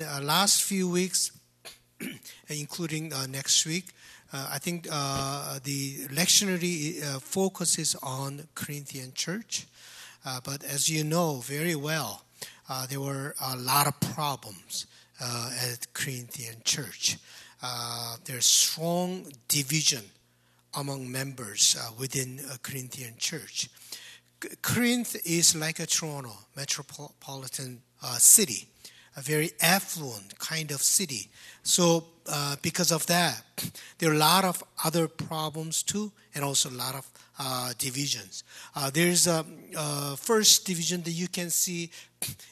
Uh, last few weeks, including uh, next week, uh, I think uh, the lectionary uh, focuses on Corinthian church. Uh, but as you know very well, there were a lot of problems at Corinthian church. there's strong division among members within a Corinthian church. Corinth is like a Toronto metropolitan city a very affluent kind of city. So, uh, because of that, there are a lot of other problems too, and also a lot of uh, divisions. Uh, there's a first division that you can see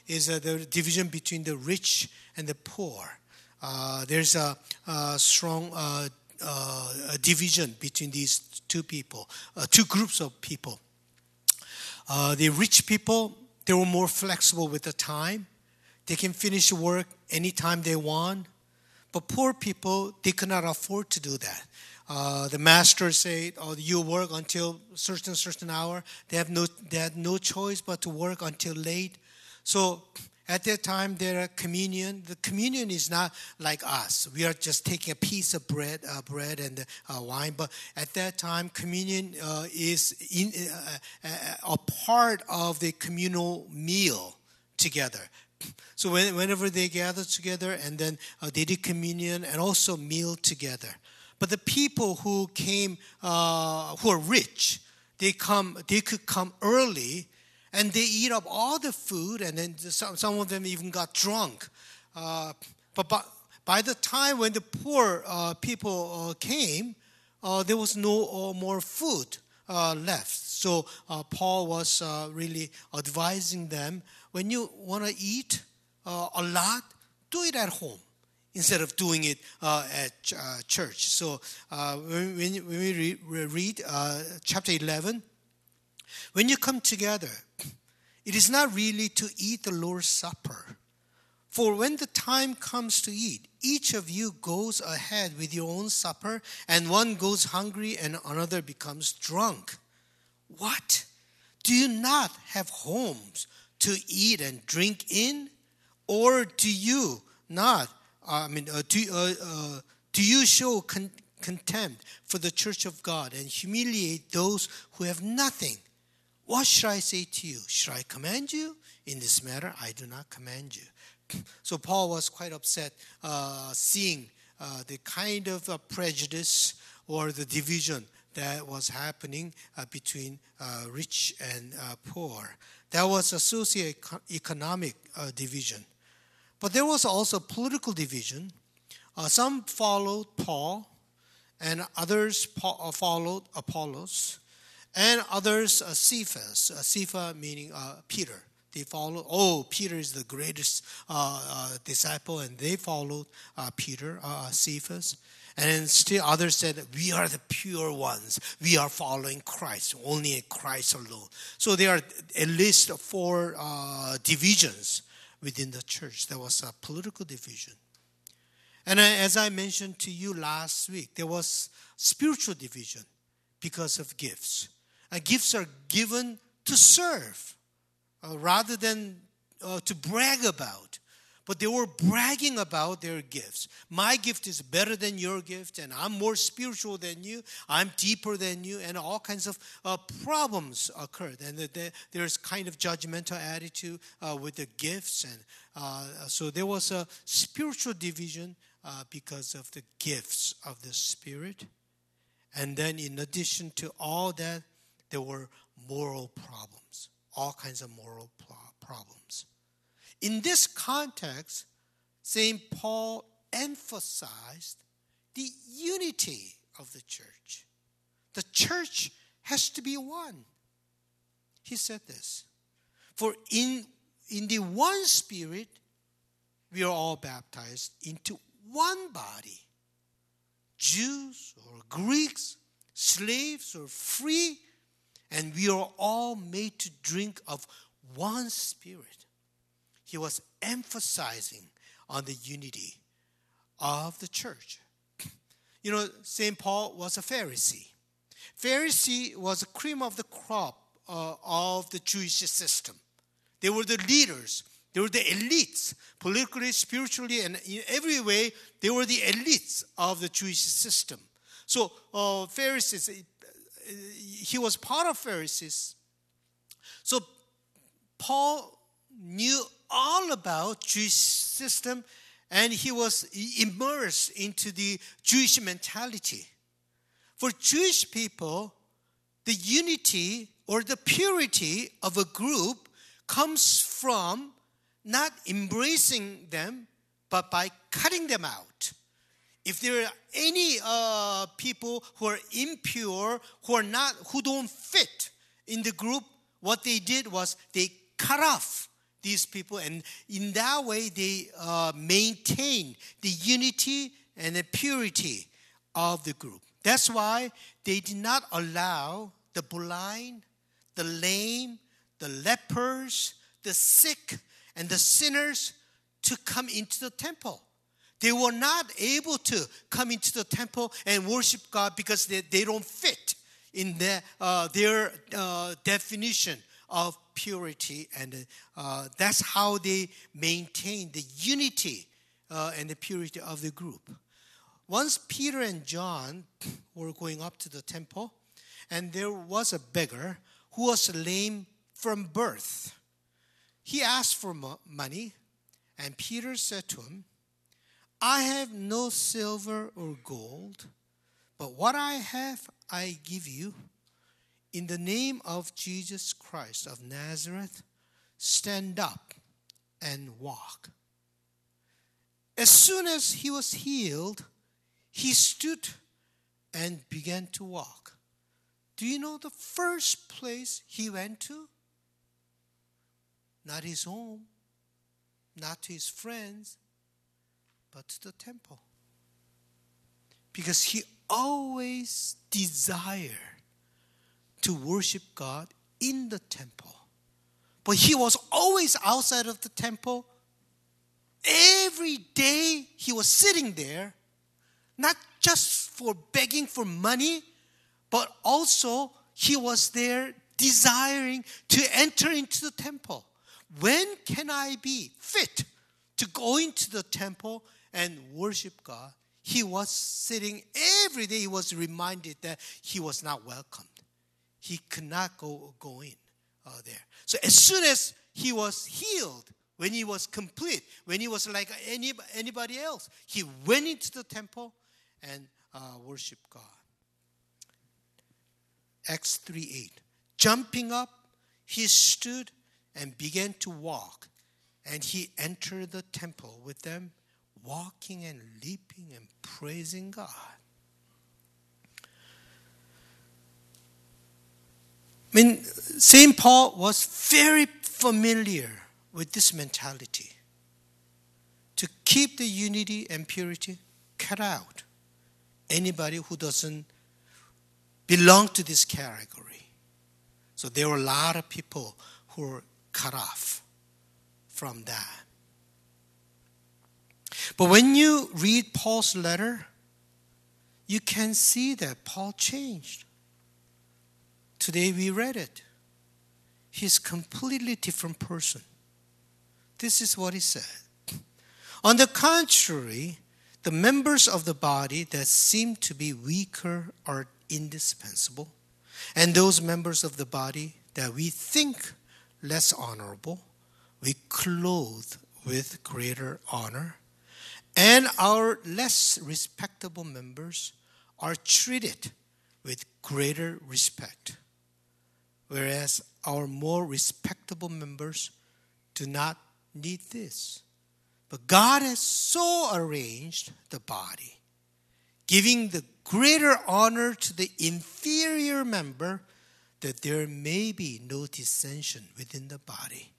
is uh, the division between the rich and the poor. Uh, there's a, a strong uh, a division between these two people, two groups of people. the rich people, they were more flexible with the time they can finish work anytime they want. But poor people, they cannot afford to do that. Uh, the master say, "Oh, you work until certain certain hour." They have no they had no choice but to work until late. So at that time, their communion. The communion is not like us. We are just taking a piece of bread, uh, bread and uh, wine. But at that time, communion uh, is in, uh, a part of the communal meal together. So when, whenever they gather together and then uh, they did communion and also meal together. But the people who came, uh, who are rich, they come, they could come early and they eat up all the food and then some, some of them even got drunk. Uh, but by, by, the time when the poor uh, people uh, came, uh, there was no more food left. So Paul was really advising them when you want to eat uh, a lot, do it at home instead of doing it uh, at uh, church. So uh, when, when, we read uh, chapter 11, when you come together, it is not really to eat the Lord's Supper. For when the time comes to eat, each of you goes ahead with your own supper, and one goes hungry and another becomes drunk. What? Do you not have homes to eat and drink in? Or do you not, I mean, uh, do, uh, uh, do you show con- contempt for the church of God and humiliate those who have nothing? What should I say to you? Should I command you? In this matter, I do not command you. So Paul was quite upset uh, seeing uh, the kind of uh, prejudice or the division that was happening between rich and poor. That was a socio-economic uh, division. But there was also political division. Uh, some followed Paul, and others uh, followed Apollos, and others uh, Cephas. Uh, Cephas meaning uh, Peter. They followed. Oh, Peter is the greatest uh, uh, disciple, and they followed Peter, Cephas. And still others said, We are the pure ones. We are following Christ, only Christ alone. So there are at least four uh, divisions within the church. There was a political division. And as I mentioned to you last week, there was spiritual division because of gifts. And gifts are given to serve uh, rather than uh, to brag about but they were bragging about their gifts. My gift is better than your gift, and I'm more spiritual than you, I'm deeper than you, and all kinds of uh, problems occurred. And the, the, there's kind of judgmental attitude uh, with the gifts. And uh, so there was a spiritual division uh, because of the gifts of the Spirit. And then, in addition to all that, there were moral problems, all kinds of moral problems. In this context, St. Paul emphasized the unity of the church. The church has to be one. He said this For in, in the one spirit, we are all baptized into one body Jews or Greeks, slaves or free, and we are all made to drink of one spirit he was emphasizing on the unity of the church. You know, St. Paul was a Pharisee. Pharisee was a cream of the crop uh, of the Jewish system. They were the leaders. They were the elites, politically, spiritually, and in every way, they were the elites of the Jewish system. So, uh, Pharisees, uh, he was part of Pharisees. So, Paul knew all about Jewish system and he was immersed into the Jewish mentality. For Jewish people, the unity or the purity of a group comes from not embracing them, but by cutting them out. If there are any uh, people who are impure, who are not, who don't fit in the group, what they did was they cut off these people, and in that way they uh, maintain the unity and the purity of the group. That's why they did not allow the blind, the lame, the lepers, the sick, and the sinners to come into the temple. They were not able to come into the temple and worship God because they, they don't fit in their, uh, their uh, definition of purity. And uh, that's how they maintain the unity uh, and the purity of the group. Once Peter and John were going up to the temple, and there was a beggar who was lame from birth. He asked for money, and Peter said to him, I have no silver or gold, but what I have I give you. In the name of Jesus Christ of Nazareth, stand up and walk. As soon as he was healed, he stood and began to walk. Do you know the first place he went to? Not his home, not to his friends, but to the temple. Because he always desired to worship God in the temple. But he was always outside of the temple. Every day he was sitting there, not just for begging for money, but also he was there desiring to enter into the temple. When can I be fit to go into the temple and worship God? He was sitting every day, he was reminded that he was not welcomed. He could not go, go in uh, there. So as soon as he was healed, when he was complete, when he was like any, anybody else, he went into the temple and uh, worshiped God. Acts 3 8. Jumping up, he stood and began to walk. And he entered the temple with them, walking and leaping and praising God. I mean, St. Paul was very familiar with this mentality. To keep the unity and purity, cut out anybody who doesn't belong to this category. So there were a lot of people who were cut off from that. But when you read Paul's letter, you can see that Paul changed. Today we read it. He's a completely different person. This is what he said. On the contrary, the members of the body that seem to be weaker are indispensable, and those members of the body that we think less honorable, we clothe with greater honor, and our less respectable members are treated with greater respect, whereas our more respectable members do not need this. But God has so arranged the body, giving the greater honor to the inferior member that there may be no dissension within the body,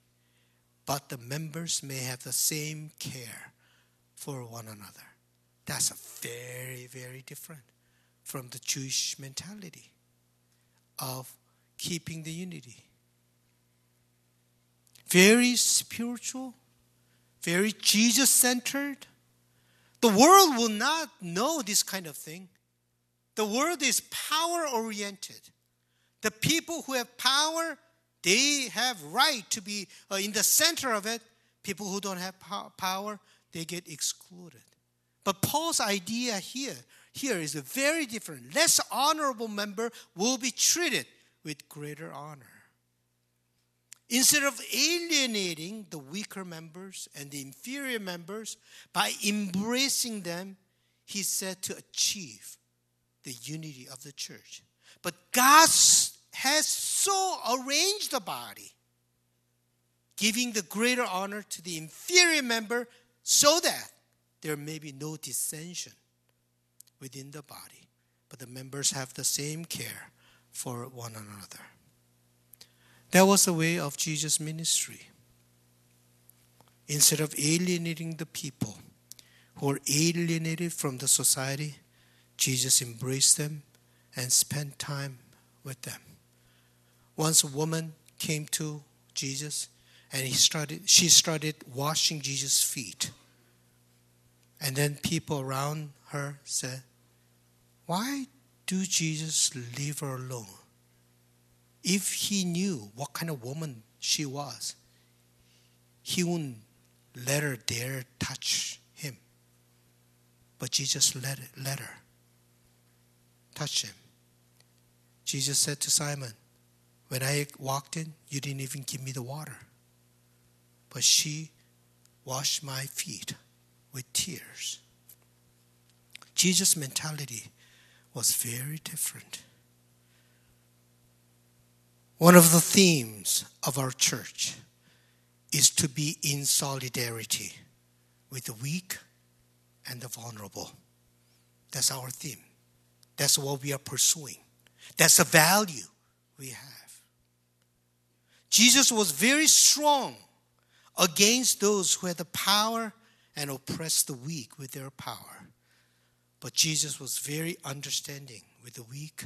but the members may have the same care for one another. That's a very, very different from the Jewish mentality of keeping the unity. Very spiritual, very Jesus centered. The world will not know this kind of thing the world is power oriented. The people who have power, they have right to be uh, in the center of it People who don't have power, they get excluded. But Paul's idea here, here is a very different. Less honorable member will be treated with greater honor. Instead of alienating the weaker members and the inferior members by embracing them, he said to achieve the unity of the church. But God has so arranged the body, giving the greater honor to the inferior member so that there may be no dissension within the body, but the members have the same care for one another. That was the way of Jesus' ministry. Instead of alienating the people who were alienated from the society, Jesus embraced them and spent time with them. Once a woman came to Jesus and he started, she started washing Jesus' feet. And then people around her said, Why do Jesus leave her alone? If he knew what kind of woman she was, he wouldn't let her dare touch him. But Jesus let, it, let her touch him. Jesus said to Simon, When I walked in, you didn't even give me the water. But she washed my feet with tears. Jesus' mentality was very different. One of the themes of our church is to be in solidarity with the weak and the vulnerable. That's our theme. That's what we are pursuing. That's a value we have. Jesus was very strong against those who had the power and oppressed the weak with their power. But Jesus was very understanding with the weak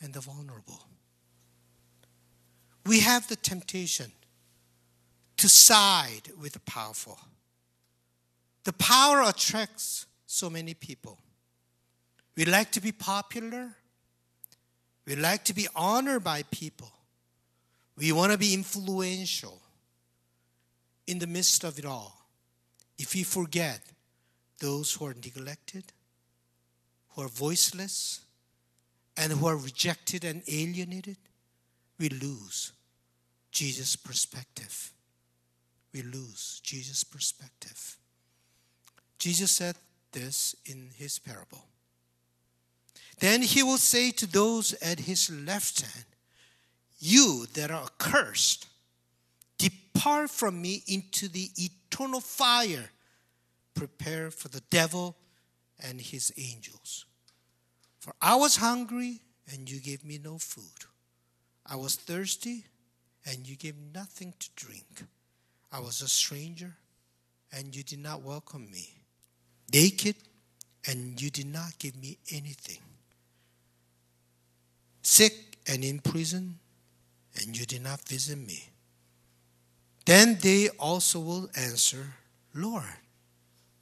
and the vulnerable. We have the temptation to side with the powerful. The power attracts so many people. We like to be popular. We like to be honored by people. We want to be influential in the midst of it all if we forget those who are neglected, who are voiceless, and who are rejected and alienated, we lose Jesus' perspective. We lose Jesus' perspective. Jesus said this in his parable. Then he will say to those at his left hand, You that are accursed, depart from me into the eternal fire prepare for the devil and his angels. For I was hungry, and you gave me no food. I was thirsty, and you gave nothing to drink. I was a stranger, and you did not welcome me. Naked, and you did not give me anything. Sick and in prison, and you did not visit me. Then they also will answer, Lord,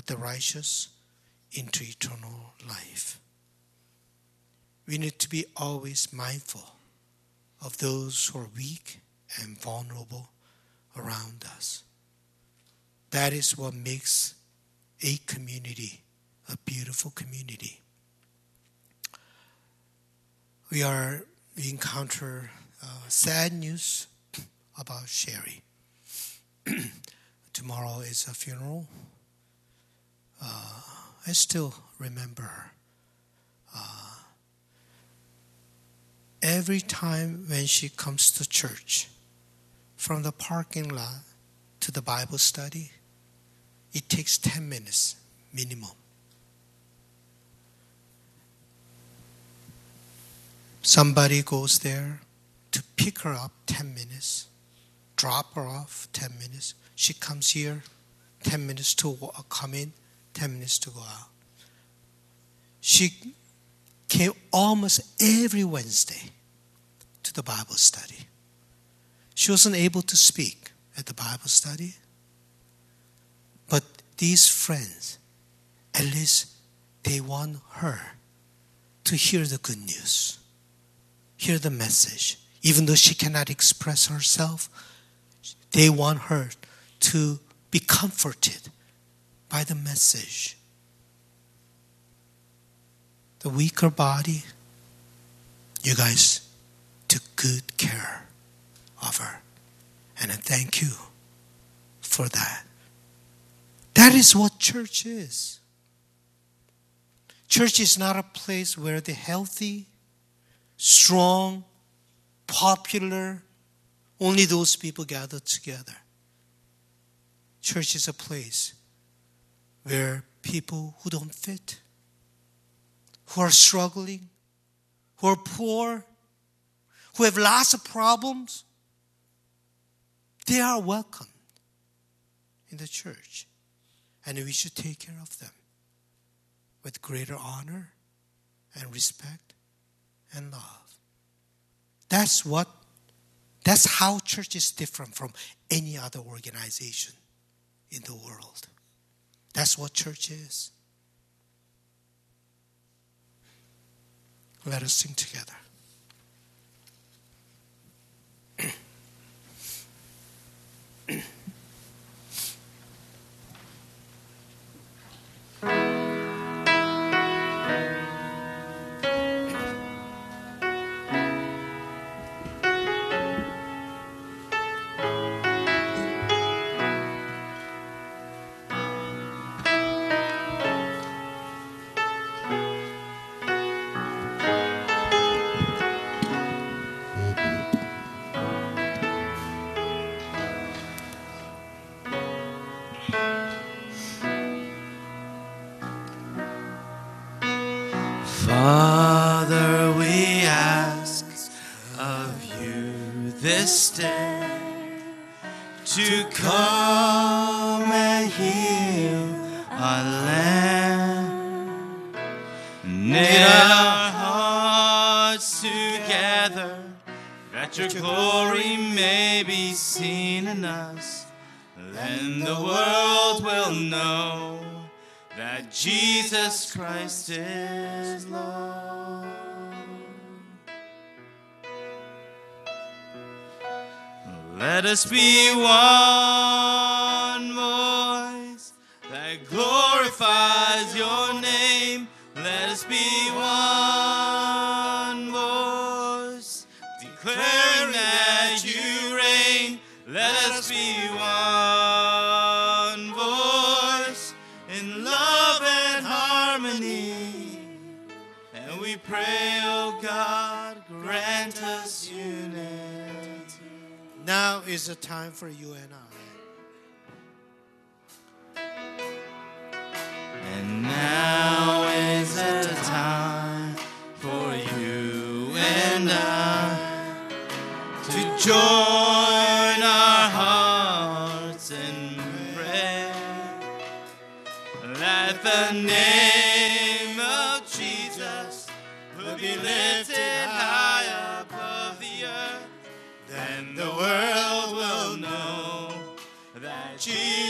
but the righteous into eternal life. We need to be always mindful of those who are weak and vulnerable around us. That is what makes a community a beautiful community. We are we encounter uh, sad news about Sherry. Tomorrow is a funeral. Uh, I still remember her. Uh, every time when she comes to church, from the parking lot to the Bible study, it takes 10 minutes minimum. Somebody goes there to pick her up 10 minutes drop her off 10 minutes. She comes here 10 minutes to come in, 10 minutes to go out. She came almost every Wednesday to the Bible study. She wasn't able to speak at the Bible study, but these friends, at least they want her to hear the good news, hear the message. Even though she cannot express herself, they want her to be comforted by the message. The weaker body, you guys took good care of her. And I thank you for that. That is what church is. Church is not a place where the healthy, strong, popular, only those people gather together. Church is a place where people who don't fit, who are struggling, who are poor, who have lots of problems, they are welcome in the church. And we should take care of them with greater honor and respect and love. That's what that's how church is different from any other organization in the world. That's what church is. Let us sing together. This day to come and heal our land. Knit our hearts together that your glory may be seen in us. Then the world will know that Jesus Christ is Lord. Let us be one voice that glorifies your name. Let us be one voice declaring that you reign. Let us be one Now is the time for you and I. And now is the time for you and I to join our hearts in prayer. Let the name of Jesus be lifted high the world will know that Jesus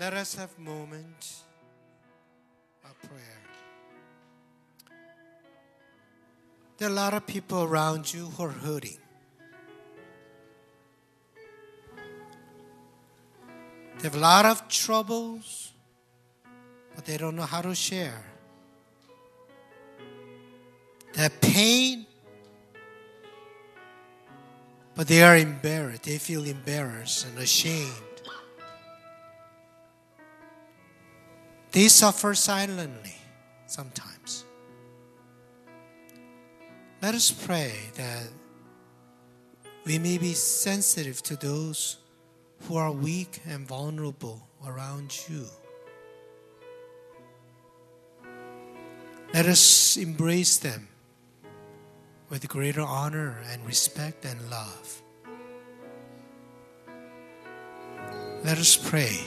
Let us have moment of prayer. There are a lot of people around you who are hurting. They have a lot of troubles, but they don't know how to share. That pain, but they are embarrassed. They feel embarrassed and ashamed. They suffer silently sometimes. Let us pray that we may be sensitive to those who are weak and vulnerable around you. Let us embrace them with greater honor and respect and love. Let us pray.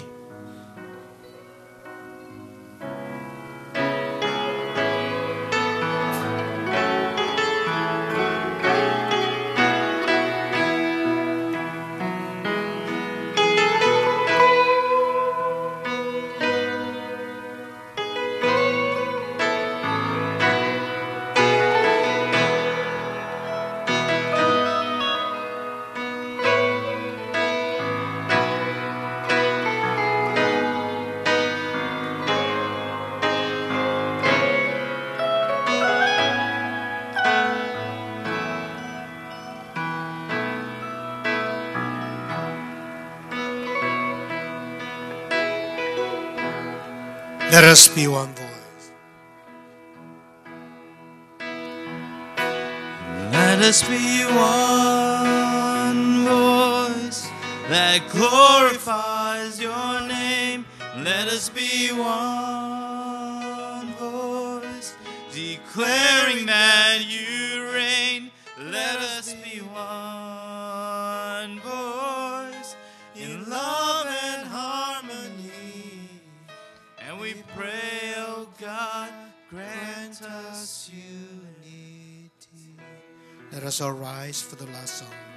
Let us be one voice. Let us be one voice that glorifies your name. Let us be one voice declaring that you reign. Let us be one us unity. Let us all rise for the last song.